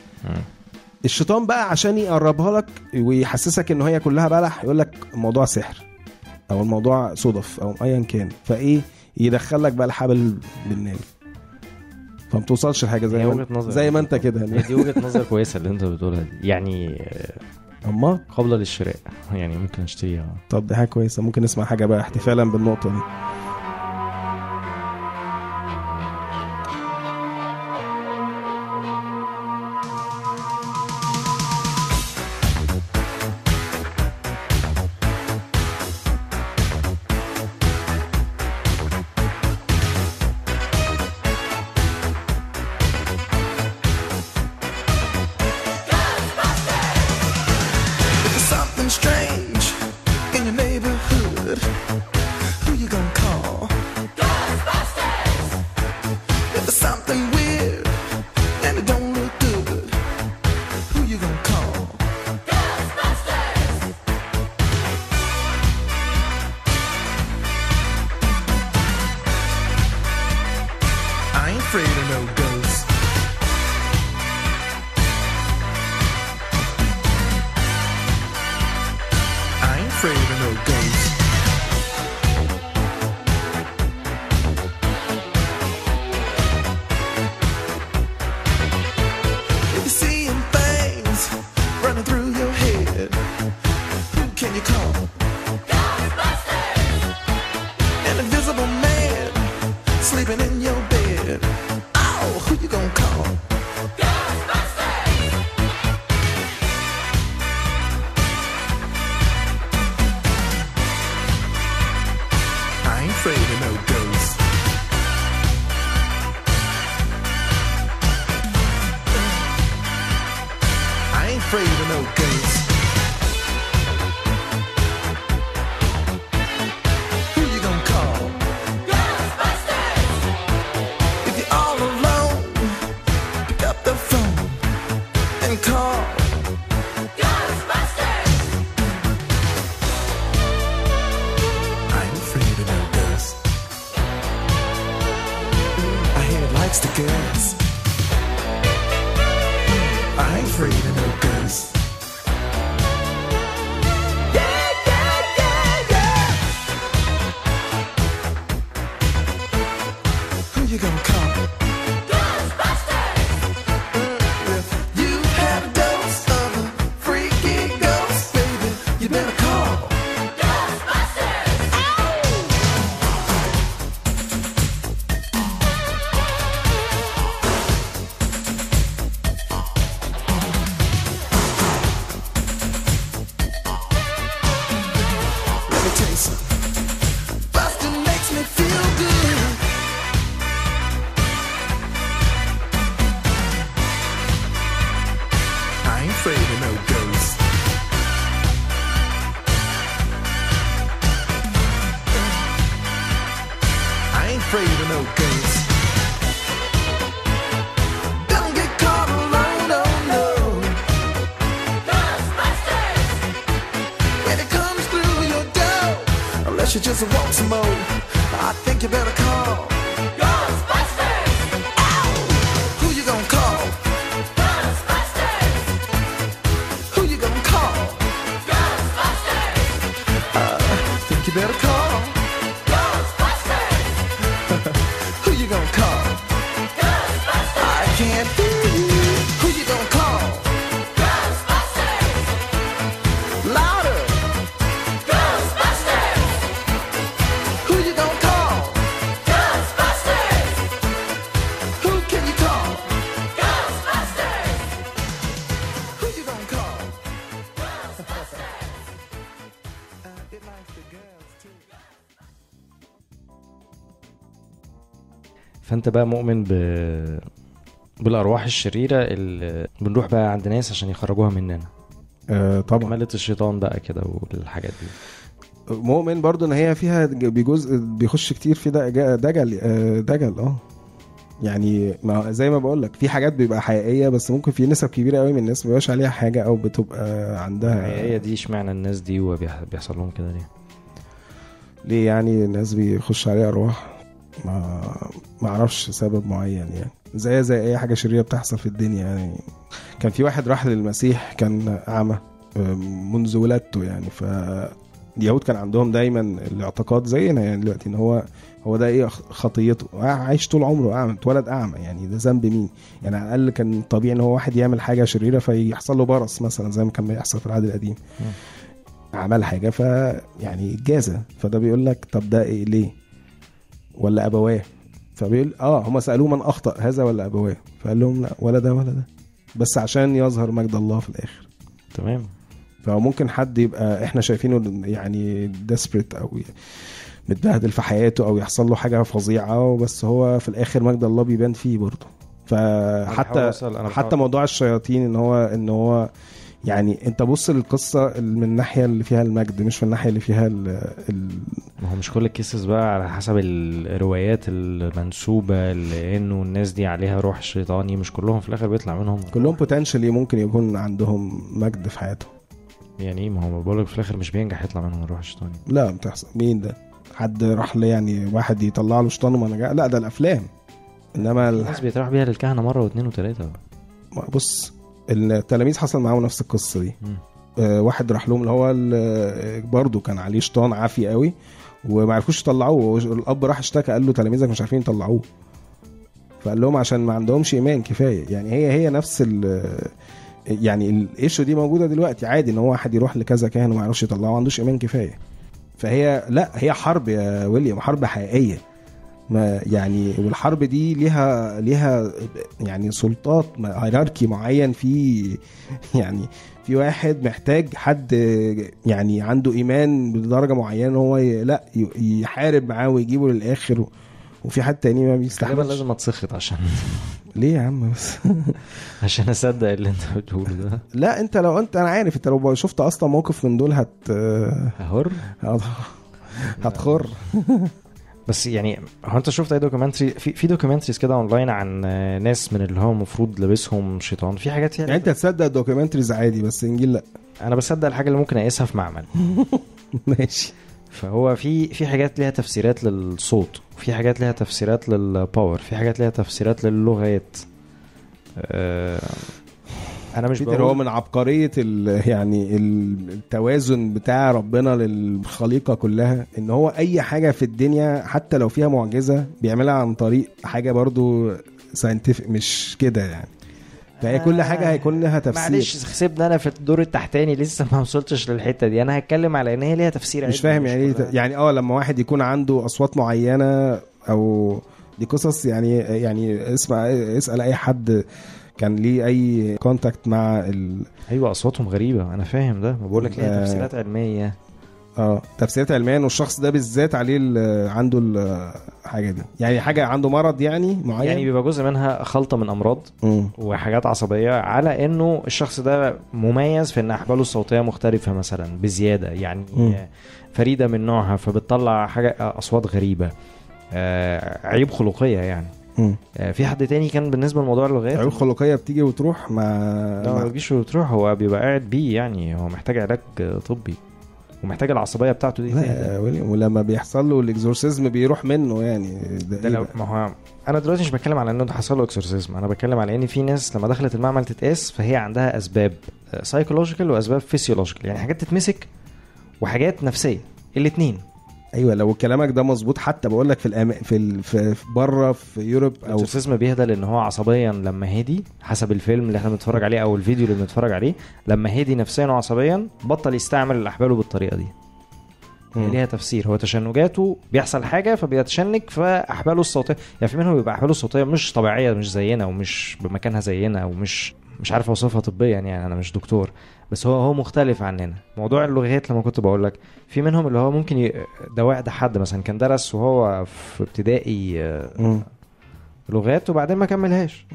الشيطان بقى عشان يقربها لك ويحسسك إن هي كلها بلح يقول لك الموضوع سحر أو الموضوع صدف أو ايا كان. فإيه؟ يدخل لك بقى الحبل بالنار فما توصلش لحاجة زي ما. زي ما أنت كده. دي وجهة نظر كويسة اللي أنت بتقولها دي. يعني آه، اما قابله للشراء يعني ممكن أشتريها. طب دي حاجة كويسة. ممكن نسمع حاجة بقى احتفالا بالنقطة دي. فانت بقى مؤمن ب بالأرواح الشريرة اللي بنروح بقى عند ناس عشان يخرجوها مننا. آه طبعا. ملة الشيطان بقى كده والحاجات دي. مؤمن برضو إن هي فيها بجزء بيخش كتير في دجل آه، دجل آه. يعني ما زي ما بقول لك في حاجات بيبقى حقيقية بس ممكن في نسب كبيرة قوي من الناس ما بيبقاش عليها حاجة أو بتبقى عندها هي دي اشمعنى الناس دي وبيحصل لهم كده ليه؟ ليه يعني الناس بيخش عليها أرواح؟ ما ما أعرفش سبب معين يعني. زي زي اي حاجة شريرة بتحصل في الدنيا يعني. كان في واحد راح للمسيح كان اعمى منذ ولادته يعني. ف اليهود كان عندهم دايما الاعتقاد زينا يعني دلوقتي إن هو هو ده إيه خطيته. عايش طول عمره اعمى اتولد أعمى يعني. ده ذنب مين؟ يعني على الأقل كان طبيعي إن هو واحد يعمل حاجة شريرة فيحصل له برص مثلا زي ما كان بيحصل في العهد القديم. عمل حاجة ف يعني جازة. فده بيقول لك طب ده إيه؟ ليه؟ ولا أبواه. فبيقول آه هم سألوه من أخطأ هذا ولا أبواه؟ فقال لهم لا ولا ده ولا ده. بس عشان يظهر مجد الله في الآخر. تمام. فممكن حد يبقى إحنا شايفينه يعني ديسبريت أو متبهدل في حياته أو يحصل له حاجة فظيعة بس هو في الآخر مجد الله بيبان فيه برضه. فحتى حتى موضوع الشياطين إن هو إن هو يعني انت بص للقصة من الناحية اللي فيها المجد مش في الناحية اللي فيها ال ال ما هو مش كل الكيسز بقى على حسب الروايات المنسوبة لأنه الناس دي عليها روح شيطاني مش كلهم في الآخر بيطلع منهم. كلهم بوتنشالي ممكن يكون عندهم مجد في حياتهم. يعني ما هو بقول لك في الآخر مش بينجح يطلع منهم الروح الشيطاني لا بتحصل. مين ده؟ حد راح لي يعني واحد يطلع له شيطان وما نجح؟ لا ده الأفلام. إنما ال- الناس بيتراح بيها للكهنة مرة واثنين وثلاثة بص التلاميذ حصل معاهم نفس القصة دي. آه، واحد راح لهم اللي هو برضه كان عليه شيطان عافي قوي وما عرفوش يطلعوه الاب راح اشتكى قال له تلاميذك مش عارفين يطلعوه. فقال لهم عشان ما عندهمش إيمان كفاية. يعني هي هي نفس ال يعني الايشو دي موجودة دلوقتي. عادي إن هو واحد يروح لكذا كاهن وما يعرفش يطلعه ما عندوش إيمان كفاية. فهي لا هي حرب يا ويليام حرب حقيقية. ما يعني والحرب دي ليها ليها يعني سلطات هيراركي معين في يعني في واحد محتاج حد يعني عنده إيمان بدرجة معينة هو لا يحارب معاه ويجيبه للآخر وفي حد تاني ما بيستحملش. لازم أتسخط عشان ليه يا عم بس؟ عشان أصدق اللي أنت بتقوله ده. لا أنت لو أنت أنا عارف أنت لو شفت أصلا موقف من دول هت ههر هتخر. بس يعني هو انت شفت أي documentary في في documentaries كده اونلاين عن ناس من اللي هو المفروض لابسهم شيطان؟ في حاجات يعني يعني انت تصدق documentaries عادي بس إنجيل لا. أنا بصدق الحاجة اللي ممكن أقيسها في معمل. ماشي. فهو في في حاجات ليها تفسيرات للصوت وفي حاجات ليها تفسيرات لل power في حاجات ليها تفسيرات للغات. آه، أنا مش بيتر هو من عبقرية ال يعني ال- التوازن بتاع ربنا للخليقة كلها؟ إن هو أي حاجة في الدنيا حتى لو فيها معجزة بيعملها عن طريق حاجة برضو scientific مش كده يعني. فهي كل حاجة هيكون لها تفسير. معلش سيبني أنا في الدور التحتاني لسه ما وصلتش للحتة دي. أنا هتكلم على إن هي ليها تفسير مش فاهم يعني إيه كلها. يعني آه لما واحد يكون عنده أصوات معينة أو دي قصص يعني يعني اسمع اسأل أي حد كان ليه أي contact مع ال أيوه أصواتهم غريبة أنا فاهم ده ما بقول لك ليها آه. تفسيرات علمية آه تفسيرات علميا والشخص ده بالذات عليه ال- عنده الحاجة دي يعني حاجة عنده مرض يعني معين يعني بيبقى جزء منها خلطة من أمراض مم. وحاجات عصبية على إنه الشخص ده مميز في إن أحباله الصوتية مختلفة مثلا بزيادة يعني مم. فريدة من نوعها فبتطلع حاجة أصوات غريبة آه، عيوب خلقية يعني. آه، في حد تاني كان بالنسبة لموضوع اللغات عيوب خلقية بتيجي وتروح ما, لا ما بتجيش وتروح هو بيبقى قاعد بيه يعني هو محتاج علاج آه، طبي ومحتاج العصبية بتاعته دي لا ولما بيحصل له ال exorcism بيروح منه يعني. ده, ده إيه؟ ما هو أنا دلوقتي مش بتكلم على إنه حصل له exorcism أنا بتكلم على إن في ناس لما دخلت المعمل تتقاس فهي عندها أسباب psychological وأسباب physiological يعني حاجات تتمسك وحاجات نفسية الاثنين أيوه لو كلامك ده مظبوط حتى بقول لك في الأم... في, ال... في بره في Europe أو ال exorcism بيهدى لأن هو عصبيا لما هدي حسب الفيلم اللي إحنا بنتفرج عليه أو الفيديو اللي بنتفرج عليه لما هدي نفسيا وعصبيا بطل يستعمل أحباله بالطريقة دي. هي ليها تفسير هو تشنجاته بيحصل حاجة فبيتشنج فأحباله الصوتية. يعني في منهم بيبقى أحباله الصوتية مش طبيعية مش زينا ومش بمكانها زينا ومش مش عارف أوصفها طبيا يعني أنا مش دكتور. بس هو هو مختلف عننا. موضوع اللغات لما كنت بقول لك في منهم اللي هو ممكن ي... ده واحد حد مثلا. كان درس وهو في ابتدائي آه،. لغات وبعدين ما كملهاش.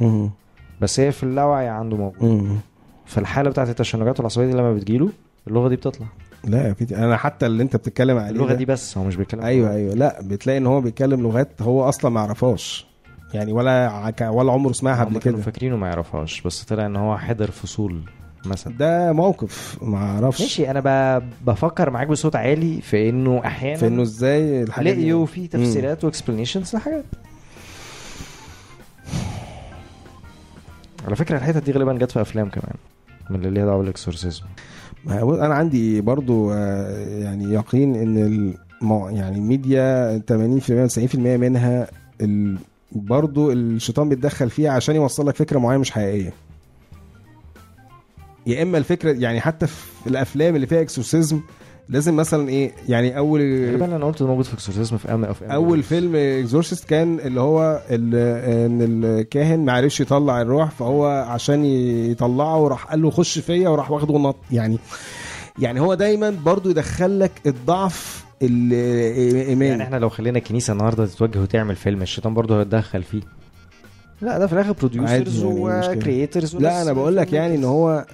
بس هي في اللاوعي عنده موجود. فالحاله بتاعت التشنجات والعصبية دي لما بتجيله اللغة دي بتطلع. لا بيتي أنا حتى اللي أنت بتتكلم عليه اللغة دي بس هو مش بيتكلم أيوه أيوه. لا بتلاقي إن هو بيتكلم لغات هو أصلا ما يعرفهاش. يعني ولا عك... ولا عمره سمعها قبل كده. فاكرينه ما يعرفهاش بس طلع إن هو حضر فصول. مثلا. ده موقف ما أعرفش. ماشي أنا ب... بفكر معاك بصوت عالي في انه أحيانا في انه إزاي الحاجات دي- لقيوا في تفسيرات و explanations لحاجات. على فكرة الحتت دي غالبا جت في أفلام كمان من اللي ليها دعوة بال exorcism أنا عندي برضو آه، يعني يقين إن. يعني الميديا 80% 90% منها ال... برضو الشيطان بيتدخل فيها عشان يوصل لك فكرة معينة مش حقيقية. يا إما الفكرة يعني حتى في الأفلام اللي فيها exorcism لازم مثلا إيه يعني أول غالبا أنا قلت موجود في exorcism في ام في أول فيلم Exorcist كان اللي هو إن الكاهن ما عرفش يطلع الروح فهو عشان يطلعه راح قال له خش فيا وراح واخده نط يعني يعني هو دايما برضو يدخل لك الضعف الايماني يعني إحنا لو خلينا الكنيسة النهارده تتوجه وتعمل فيلم الشيطان برضه هيتدخل فيه. لا ده في الآخر producers يعني مشكلة. و creators لا أنا بقول لك يعني إن هو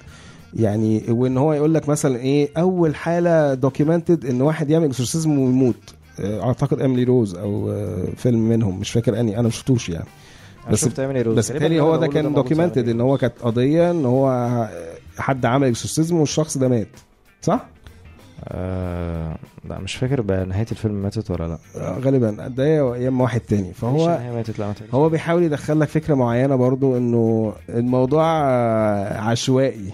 يعني وإن هو يقول لك مثلا إيه أول حالة documented إن واحد يعمل exorcism ويموت. آه، أعتقد Emily Rose أو آه، فيلم منهم مش فاكر أني أنا ما شفتوش يعني. بس- بس بس بالتالي هو ده كان documented إن هو كانت قضية إن هو حد عمل exorcism والشخص ده مات. صح؟ آه لا مش فاكر بقى نهاية الفيلم ماتت ولا لا. آه، غالبا. ده يا إما واحد تاني. فهو ماتت لا. هو بيحاول يدخل لك فكرة معينة برضو إنه الموضوع آه، عشوائي.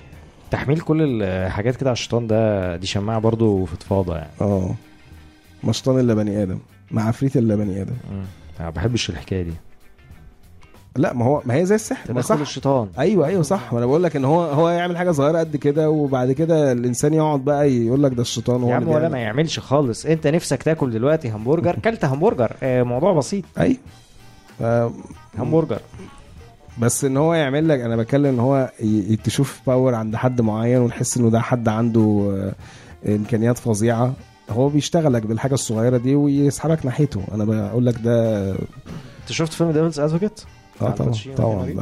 تحميل كل الحاجات كده على الشيطان ده دي شماعة برضه فضفاضة يعني. آه. ما شيطان إلا بني آدم. ما عفريت إلا بني آدم. مم. أنا ما بحبش الحكاية دي. لا ما هو ما هي زي السحر ما صح. الشيطان. أيوه أيوه صح. ما أنا بقول لك إن هو هو يعمل حاجة صغيرة قد كده وبعد كده الإنسان يقعد بقى يقول لك ده الشيطان هو يا عم ولا. ما يعملش خالص. أنت نفسك تاكل دلوقتي همبرجر؟ كلت همبرجر. آه موضوع بسيط. أيوه. آه، همبرجر. بس إن هو يعمل لك أنا بتكلم إن هو تشوف power عند حد معين ونحس إنه ده حد عنده آه، إمكانيات فظيعة. هو بيشتغلك بالحاجة الصغيرة دي ويسحبك ناحيته. أنا بقول لك ده أنت شفت فيلم Devil's Advocate آه طبعا طبعا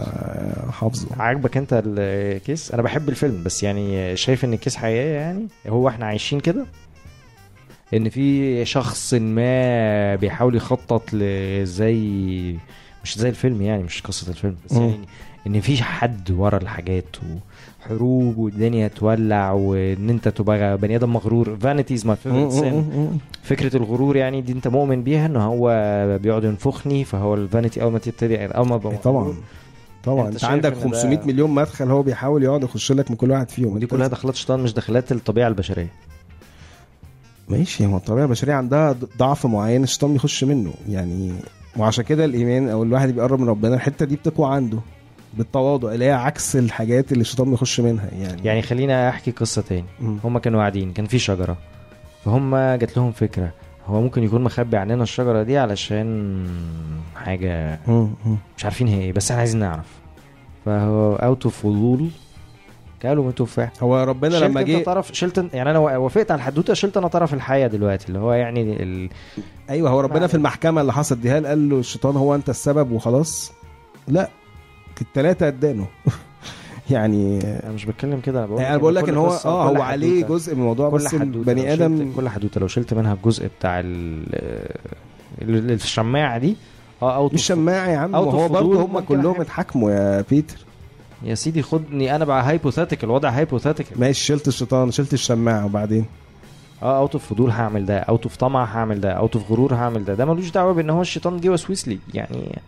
حافظه. عاجبك أنت ال case أنا بحب الفيلم بس يعني شايف إن ال case حقيقية يعني؟ هو إحنا عايشين كده؟ إن في شخص ما بيحاول يخطط لزي مش زي الفيلم يعني مش قصة الفيلم بس. يعني إن في حد ورا الحاجات وحروب والدنيا تولع وإن أنت تبقى بني آدم مغرور. vanity is my favorite sin فكرة الغرور يعني دي أنت مؤمن بيها إن هو بيقعد ينفخني فهو ال vanity أول ما تبتدي أول ما إيه طبعا طبعا. أنت أنت عندك إن ده- 500 مليون مدخل هو بيحاول يقعد يخش لك من كل واحد فيهم. ودي كلها دخلات شيطان مش دخلات الطبيعة البشرية. ماشي هو الطبيعة البشرية عندها ضعف معين الشيطان بيخش منه. يعني وعشان كده الإيمان أو الواحد بيقرب من ربنا الحتة دي بتقوى عنده بالتواضع اللي هي عكس الحاجات اللي الشيطان بيخش منها يعني يعني خلينا أحكي قصة تاني. هم كانوا قاعدين كان في شجرة فهم جات لهم فكرة هو ممكن يكون مخبي عننا الشجرة دي علشان حاجة مم. مم. مش عارفين هي إيه بس إحنا عايزين نعرف فهو اوت اوف فضول من تفاح هو ربنا شلت لما جه طرف شلت يعني أنا وافقت على الحدوته شلت أنا طرف الحياة دلوقتي اللي هو يعني ال... أيوه هو ربنا في المحكمة اللي حصلت دي هل قال له الشيطان هو أنت السبب وخلاص. لا الثلاثه ادانه يعني أنا مش بتكلم كده أنا بقول أنا بقول لك إن هو آه هو عليه. جزء من الموضوع بس شلت- آدم كل حدوتة لو شلت منها الجزء بتاع الشماعة دي آه out مش شماعة يا عم فضول برضه هم كلهم حاجة. اتحاكموا يا بيتر. يا سيدي خدني أنا بقى hypothetical الوضع hypothetical ماشي شلت الشيطان شلت الشماعة وبعدين؟ آه out of فضول هعمل ده out of طمع هعمل ده out of غرور هعمل ده. ده ملوش دعوة بأن هو الشيطان جه وسوس لي يعني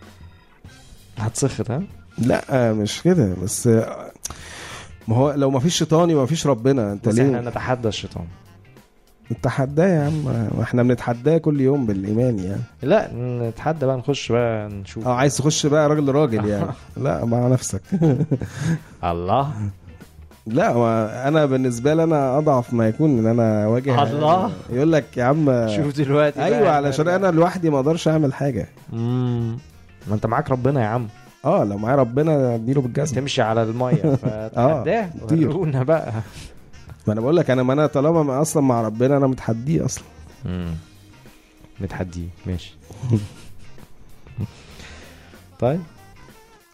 هتسخط ها؟ لا مش كده بس ما هو لو ما فيش شيطان يبقى ما فيش ربنا انت بس إحنا ليه نتحدى الشيطان. نتحداه يا عم. إحنا بنتحداه كل يوم بالإيمان يعني. لا نتحدى بقى نخش بقى نشوف. آه عايز تخش بقى راجل لراجل يعني. لا مع نفسك. الله. لا ما أنا بالنسبة لي أنا أضعف ما يكون إن أنا اواجه الله. يقول لك يا عم شوف دلوقتي أيوه علشان أنا لوحدي ما أقدرش أعمل حاجة. مم. ما أنت معاك ربنا يا عم. آه لو معايا ربنا أديله بالجزم تمشي على المية. فتحداه طير. ورونا بقى. ما أنا بقول لك أنا ما أنا طالما ما أصلا مع ربنا أنا متحديه أصلا. نتحديه ماشي. طيب.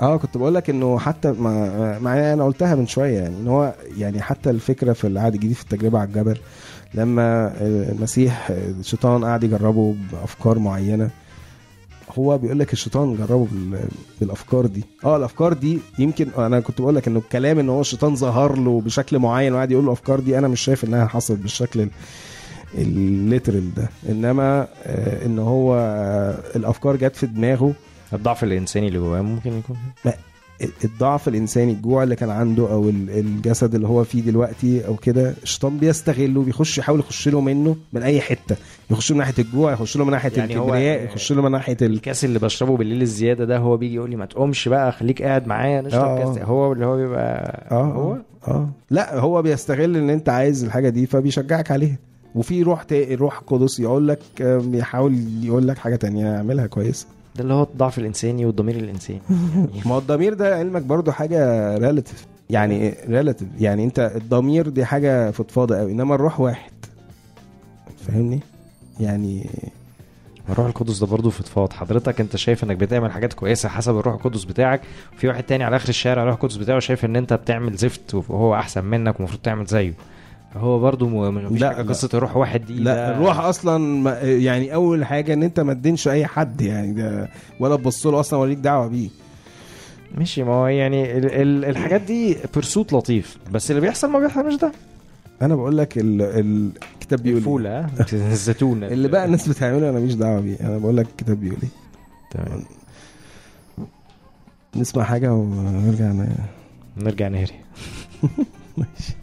آه كنت بقول لك إنه حتى ما معايا أنا قلتها من شوية يعني إن هو يعني حتى الفكرة في العهد الجديد في التجربة على الجبل لما المسيح الشيطان قاعد يجربه بأفكار معينة هو بيقول لك الشيطان جربه بال- بالأفكار دي. آه الأفكار دي يمكن أنا كنت بقول لك إنه الكلام إن هو الشيطان ظهر له بشكل معين وقعد يقول له الافكار دي أنا مش شايف إنها حصلت بالشكل ال- الليترال ده. إنما آه، إن هو آه، الأفكار جت في دماغه. الضعف الإنساني اللي جواه ممكن يكون. الضعف الإنساني الجوع اللي كان عنده أو ال- الجسد اللي هو فيه دلوقتي أو كده الشيطان بيستغله بيخش يحاول يخش له منه من أي حتة. يخش له من ناحية الجوع يخش له من ناحية يعني الكبرياء يخش له من ناحية ال... الكاس اللي بشربه بالليل الزيادة ده هو بيجي يقول لي ما تقومش بقى خليك قاعد معايا نشرب آه. كاس هو اللي هو بيبقى آه. هو؟ آه. لا هو بيستغل إن أنت عايز الحاجة دي فبيشجعك عليها. وفي روح. روح قدس يقول لك آم، يحاول يقول لك حاجة تانية اعملها كويسه ده اللي هو الضعف الإنساني والضمير الإنساني. ما هو الضمير ده علمك برضو حاجة relative يعني relative يعني أنت الضمير دي حاجة فضفاضة قوي إنما الروح واحد. فاهمني؟ يعني الروح القدس ده برضه فضفاض. حضرتك أنت شايف إنك بتعمل حاجات كويسة حسب الروح القدس بتاعك. وفي واحد تاني على آخر الشارع الروح القدس بتاعه شايف إن أنت بتعمل زفت وهو أحسن منك ومفروض تعمل زيه. هو برضه م- لا، لا. قصة الروح واحد دي لا ده- الروح أصلا ما- يعني أول حاجة إن أنت ما تدينش أي حد يعني ده ولا تبص له أصلا ولا ليك دعوة بيه. ماشي ما هو يعني ال ال الحاجات دي برسوت لطيف بس اللي بيحصل ما بيحصلش ده. أنا بقول لك ال- ال- الكتاب بيقول إيه. الفولة ها؟ الزيتون اللي بقى الناس بتعمله أنا مش دعوة بيه. أنا بقول لك الكتاب بيقول إيه؟ تمام. نسمع حاجة ونرجع ن- نرجع نهري. ماشي.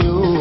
you.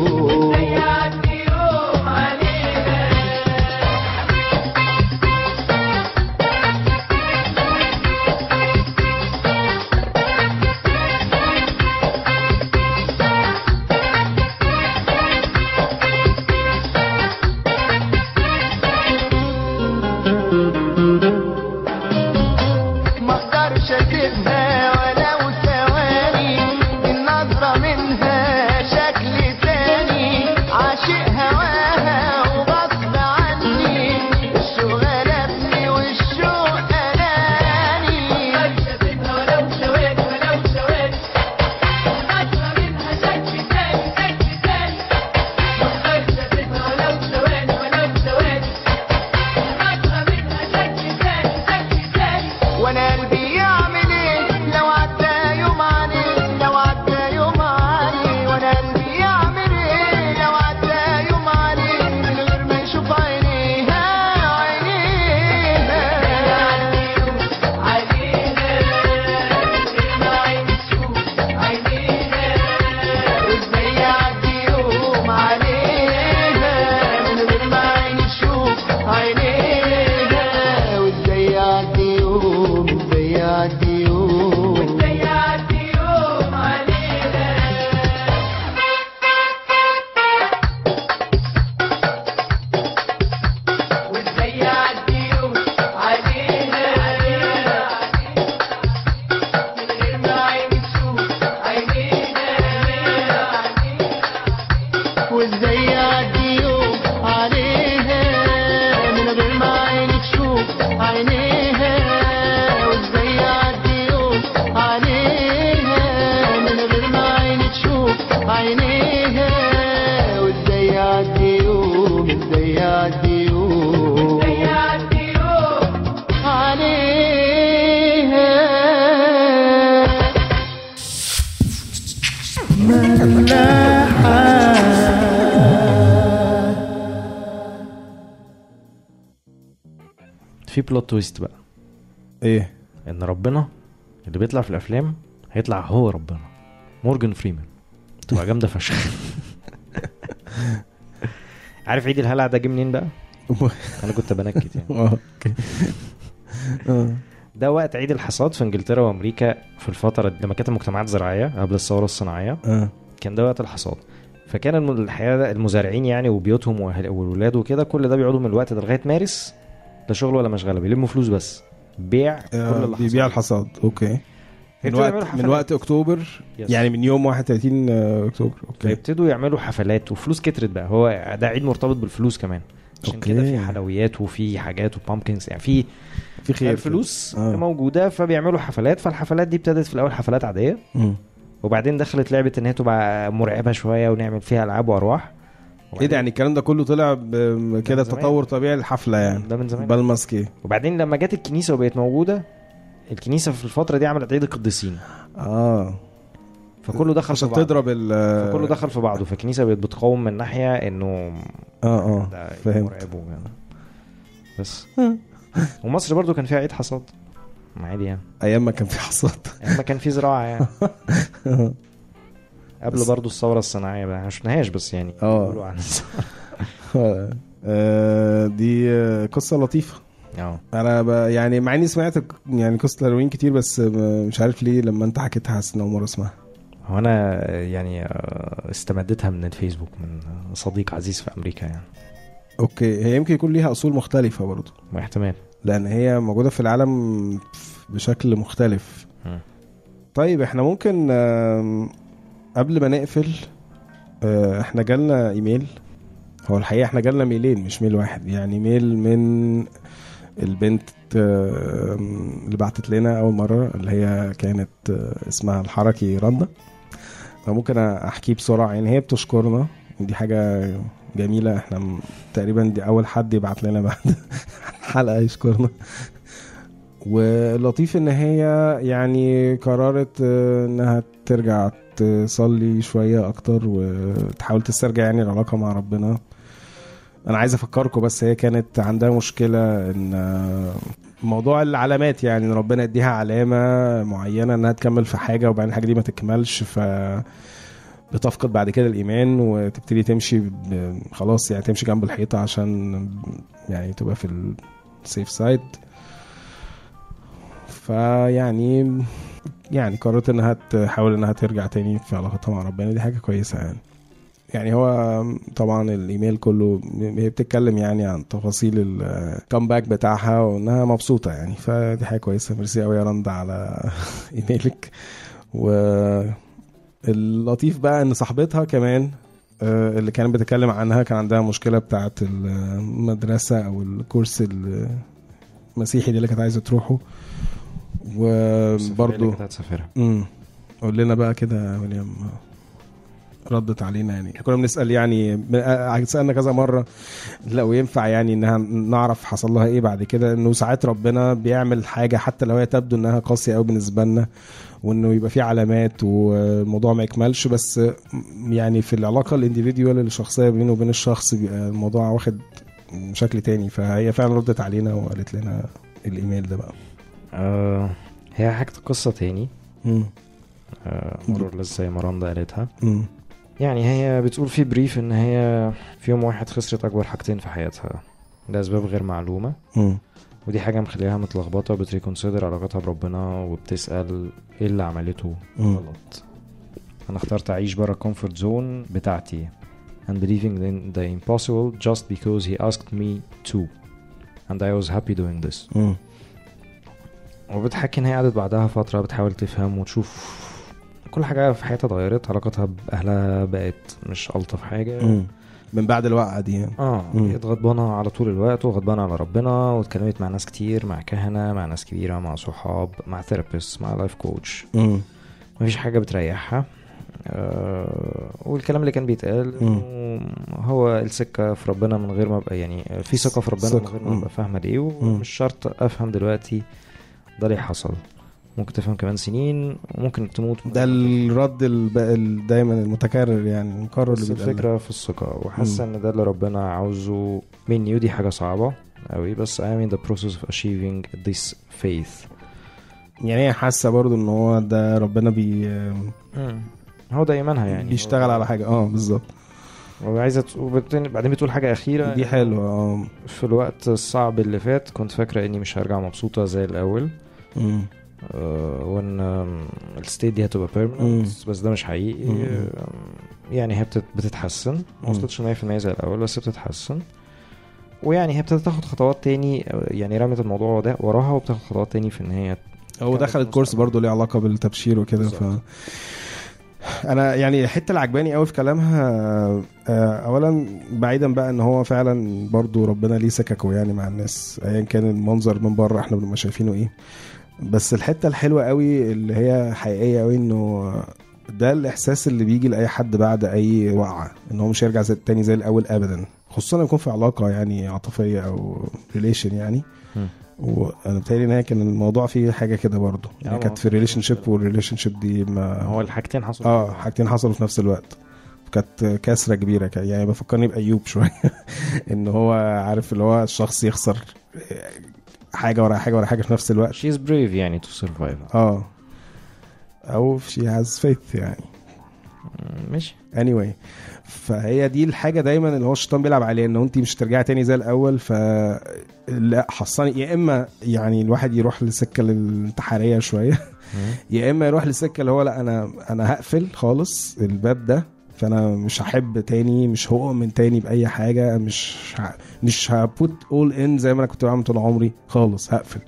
بلوت تويست بقى. إيه؟ إن ربنا اللي بيطلع في الأفلام هيطلع هو ربنا. مورجان فريمان. تبقى جامدة فشخ. عارف عيد الهلع ده جه منين بقى؟ أنا كنت بنكت يعني. آه. ده وقت عيد الحصاد في إنجلترا وأمريكا في الفترة لما كانت المجتمعات زراعية قبل الثورة الصناعية. آه. كان ده وقت الحصاد. فكان الحياة المزارعين يعني وبيوتهم والولاد وكده كل ده بيقعدوا من الوقت ده لغاية مارس لا شغل ولا مشغلة بيلموا فلوس بس بيع كل آه، اللي بيبيع. الحصاد okay من وقت من. وقت أكتوبر yes. يعني من يوم 31 أكتوبر okay فيبتدوا يعملوا حفلات وفلوس كترت بقى هو ده عيد مرتبط بالفلوس كمان عشان okay. كده في حلويات وفي حاجات و pumpkins يعني في في خير الفلوس آه. موجودة فبيعملوا حفلات فالحفلات دي ابتدت في الأول حفلات عادية مم. وبعدين دخلت لعبة إن هي تبقى مرعبة شوية ونعمل فيها ألعاب وأرواح إيه ده يعني الكلام ده كله طلع كده. تطور طبيعي الحفلة يعني. ده من زمان. بالماسكي وبعدين لما جت الكنيسة وبقت موجودة الكنيسة في الفترة دي عملت عيد القديسين. آه. فكله دخل في عشان تضرب ال فكله دخل في بعضه. فالكنيسة بقت بتقاوم من ناحية إنه آه آه. فهمت. وكده. بس. ومصر برضو كان فيها عيد حصاد. عادي يعني. أيام ما كان في حصاد. اما كان في زراعة يعني. قبل برضو الثورة الصناعية بقى ما شفناهاش بس يعني آه. عن آه، دي قصة لطيفة. آه. أنا. يعني مع إني سمعت يعني قصة الهالوين كتير بس م- مش عارف ليه لما أنت حكيتها حاسس ان أول مرة أسمعها. هو أنا يعني آه، استمدتها من الفيسبوك من صديق عزيز في أمريكا يعني. okay. هي يمكن يكون ليها أصول مختلفة برضه. ما احتمال. لأن هي موجودة في العالم بشكل مختلف. مم. طيب إحنا ممكن قبل ما نقفل آه، إحنا جالنا إيميل. هو الحقيقة إحنا جالنا ميلين مش ميل واحد. يعني ميل من البنت اللي بعتت لنا أول مرة اللي هي كانت آه، اسمها الحركي رندا. فممكن احكيه بسرعة. يعني هي بتشكرنا. ودي حاجة جميلة. إحنا تقريبا دي أول حد يبعت لنا بعد حلقة يشكرنا. واللطيف إن هي يعني قررت آه، إنها ترجع تصلي شوية أكتر وتحاول تسترجع يعني العلاقة مع ربنا. أنا عايز أفكركم بس هي كانت عندها مشكلة إن آه، موضوع العلامات يعني إن ربنا يديها علامة معينة إنها تكمل في حاجة وبعدين الحاجة دي ما تكملش ف بتفقد بعد كده الإيمان وتبتدي تمشي خلاص يعني تمشي جنب الحيطة عشان يعني تبقى في ال safe side فيعني يعني قررت إنها تحاول إنها ترجع تاني في علاقتها مع ربنا دي حاجة كويسة يعني. يعني هو طبعا الإيميل كله هي بتتكلم يعني عن تفاصيل ال comeback بتاعها وإنها مبسوطة يعني فدي حاجة كويسة. ميرسي قوي يا رندا على إيميلك. واللطيف بقى إن صاحبتها كمان آه، اللي كانت بتتكلم عنها كان عندها مشكلة بتاعه المدرسة أو الكورس المسيحي دي اللي كانت عايزة تروحه. وبرضه كانت هتسافرها قول لنا بقى كده يا مريم ردت علينا يعني. كنا بنسأل يعني سألنا كذا مرة. لو ينفع يعني إنها نعرف حصل لها إيه بعد كده؟ إنه ساعات ربنا بيعمل حاجة حتى لو هي تبدو إنها قاسية قوي بالنسبة لنا وإنه يبقى في علامات والموضوع ما يكملش. بس يعني في العلاقة الانديفيديوال الشخصية بينه وبين الشخص بيبقى الموضوع واخد شكل تاني. فهي فعلا ردت علينا وقالت لنا الإيميل ده بقى. آه هي حكت قصة تاني. آه مرور لسه زي ما رندا قالتها. يعني هي بتقول في بريف إن هي في يوم واحد خسرت أكبر حاجتين في حياتها لاسباب غير معلومة مم. ودي حاجة مخليها متلخبطة بت reconsider علاقتها بربنا وبتسأل إيه اللي عملته. غلط أنا اخترت أعيش بره ال comfort zone بتاعتي and believing in the impossible just because he asked me to and I was happy doing this مم. وبتحكي إن هي قعدت بعدها فترة بتحاول تفهم وتشوف كل حاجة في حياتها اتغيرت علاقتها بأهلها بقت مش ألطف حاجة مم. من بعد الوقعة دي يعني آه. بقت غضبانه على طول الوقت وغضبانة على ربنا واتكلمت مع ناس كتير مع كهنة مع ناس كبيرة مع صحاب مع therapist مع life coach. مفيش حاجة بتريحها آه والكلام اللي كان بيتقال هو السكه في ربنا من غير ما أبقى يعني في ثقة في ربنا من. غير ما. أبقى فاهمة ليه ومش شرط أفهم دلوقتي ده ليه حصل. ممكن تفهم كمان سنين وممكن تموت. ده الرد الب... دايما المتكرر يعني المكرر اللي الفكرة في الثقة وحاسة إن ده اللي ربنا عاوزه مني ودي حاجة صعبة قوي بس I'm in the process of achieving this faith. يعني هي حاسة برضو إن هو ده ربنا بي هو ده إيمانها يعني. بيشتغل على حاجة. آه بالظبط. وبعدين بعدين بتقول حاجة أخيرة دي حلوة آه في الوقت الصعب اللي فات كنت فاكرة إني مش هرجع مبسوطة زي الأول مم. آه، وإن ال state دي هتبقى. permanent بس ده مش حقيقي مم. يعني هي بتت- بتتحسن ما. وصلتش 100% زي الأول بس بتتحسن ويعني هي ابتدت تاخد خطوات تاني آه، يعني رمت الموضوع ده وراها وبتاخد خطوات تاني في إن هي هو دخلت course برضو ليه علاقة بالتبشير وكده ف. أنا يعني الحتة اللي عجباني قوي في كلامها آه، اولا بعيدا بقى إن هو فعلا برضو ربنا ليه سككه يعني مع الناس ايا كان المنظر من بره إحنا بنبقى شايفينه إيه. بس الحتة الحلوة قوي اللي هي حقيقية قوي إنه ده الإحساس اللي بيجي لأي حد بعد أي وقعة إن هو مش هيرجع زي التاني زي الأول ابدا. خصوصا لما يكون في علاقة يعني عاطفية أو relation يعني. وأنا بتهيألي إن هي كان الموضوع فيه حاجة كده برضه. يعني كانت في ال relationship وال relationship دي ما هو الحاجتين حصلوا آه حاجتين حصلوا في نفس الوقت. كانت كسرة كبيرة يعني بفكرني بأيوب شوية إن هو عارف اللي هو الشخص يخسر حاجة ورا حاجة ورا حاجة في نفس الوقت. She's brave يعني to survive. آه. أو she has faith يعني. ماشي. Anyway. فهي دي الحاجة دايما اللي هو الشيطان بيلعب عليها إن انت مش هترجعي تاني زي الأول ف لا حصاني يا إما يعني الواحد يروح للسكه الانتحارية شوية. يا إما يروح للسكه اللي هو لا أنا أنا هقفل خالص الباب ده فأنا مش هحب تاني مش هؤمن تاني بأي حاجة مش ه... مش هبوت اول ان زي ما أنا كنت بعمل طول عمري خالص هقفل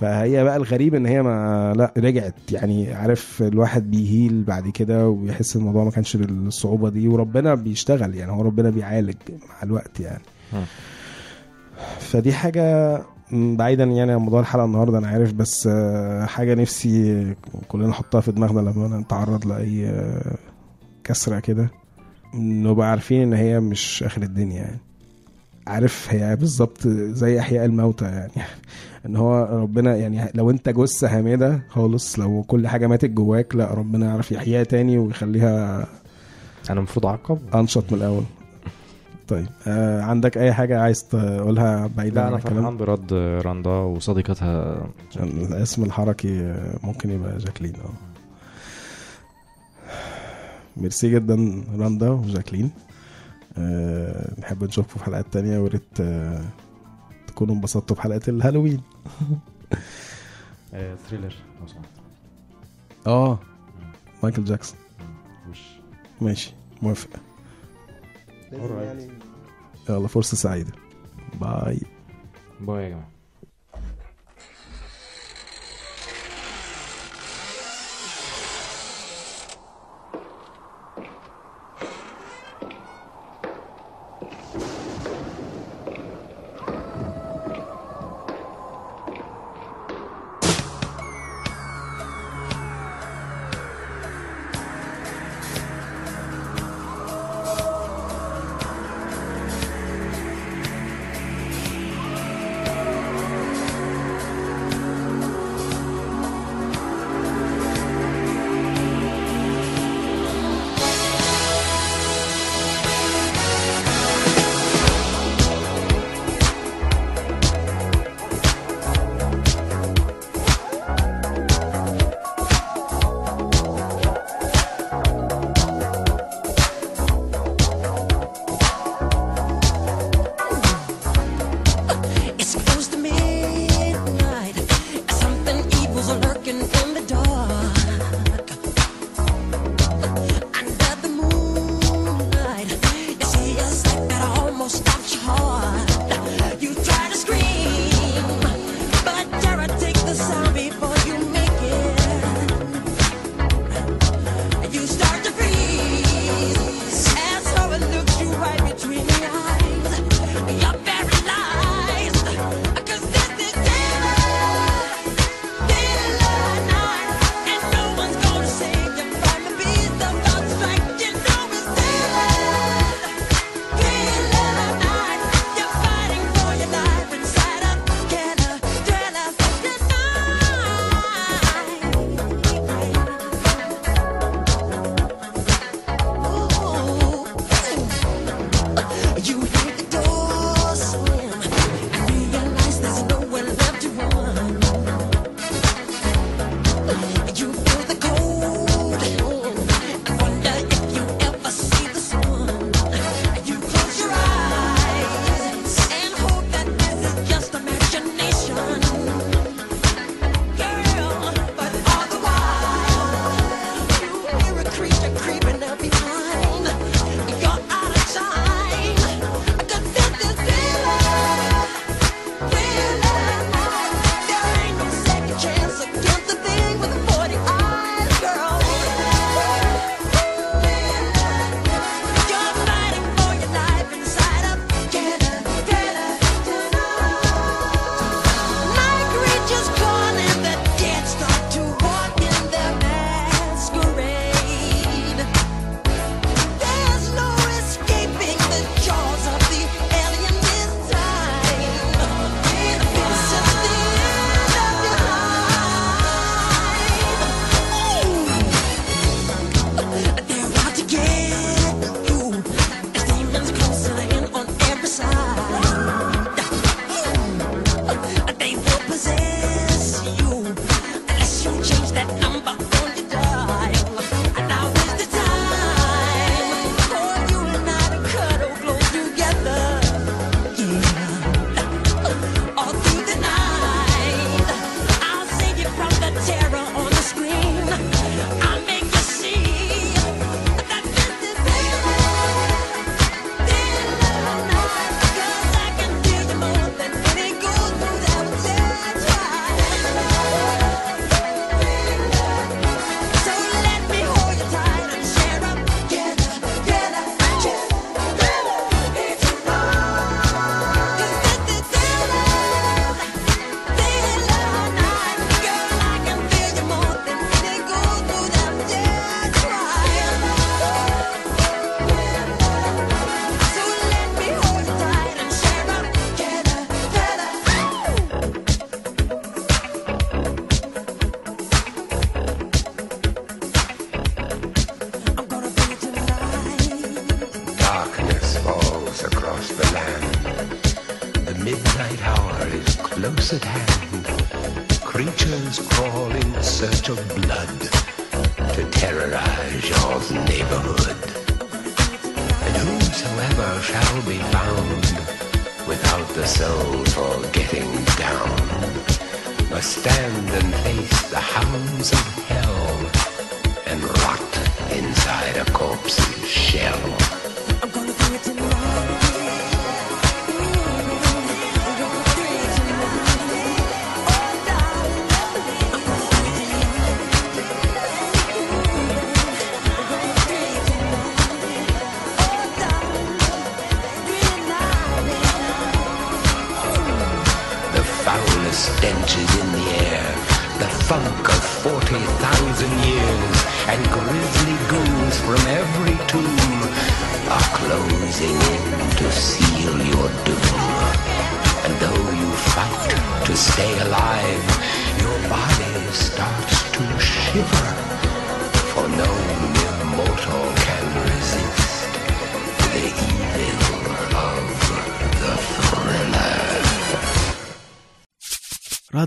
فهي بقى الغريب إن هي ما لا رجعت. يعني عارف الواحد بيهيل بعد كده وبيحس الموضوع ما كانش بالصعوبة دي وربنا بيشتغل. يعني هو ربنا بيعالج مع الوقت يعني. فدي حاجة بعيدا يعني عن موضوع الحلقة النهارده أنا عارف بس آه، حاجة نفسي كلنا نحطها في دماغنا لما نتعرض لأي آه، كسرة كده. نبقى عارفين إن هي مش آخر الدنيا يعني. عارف هي بالظبط زي إحياء الموتى يعني. ان هو ربنا يعني لو انت جثة هامده خالص لو كل حاجة ماتت جواك لا ربنا يعرف يحييها تاني ويخليها أنا المفروض أعقب. أنشط من الأول. طيب آه عندك أي حاجة عايز تقولها بعيدا لا عن أنا الكلام؟ فرحان برضه رندا وصديقتها. الاسم الحركي آه، ممكن يبقى جاكلين. آه. ميرسي جدا رندا وجاكلين. أه نحب نشوفكم في حلقات تانية ويا ريت أه تكونوا انبسطتوا بحلقة ال Halloween. Thriller لو سمحت آه مايكل جاكسون أوكي ماشي موافق يلا فرصه سعيده باي باي يا جماعة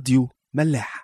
راديو ملاح.